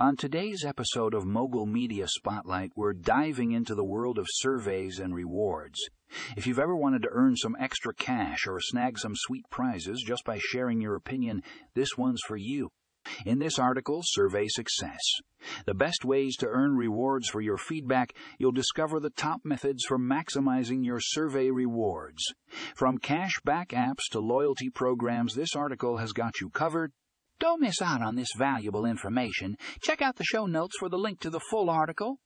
On today's episode of Mogul Media Spotlight, we're diving into the world of surveys and rewards. If you've ever wanted to earn some extra cash or snag some sweet prizes just by sharing your opinion, this one's for you. In this article, Survey Success. The best ways to earn rewards for your feedback, you'll discover the top methods for maximizing your survey rewards. From cashback apps to loyalty programs, this article has got you covered don't miss out on this valuable information. Check out the show notes for the link to the full article.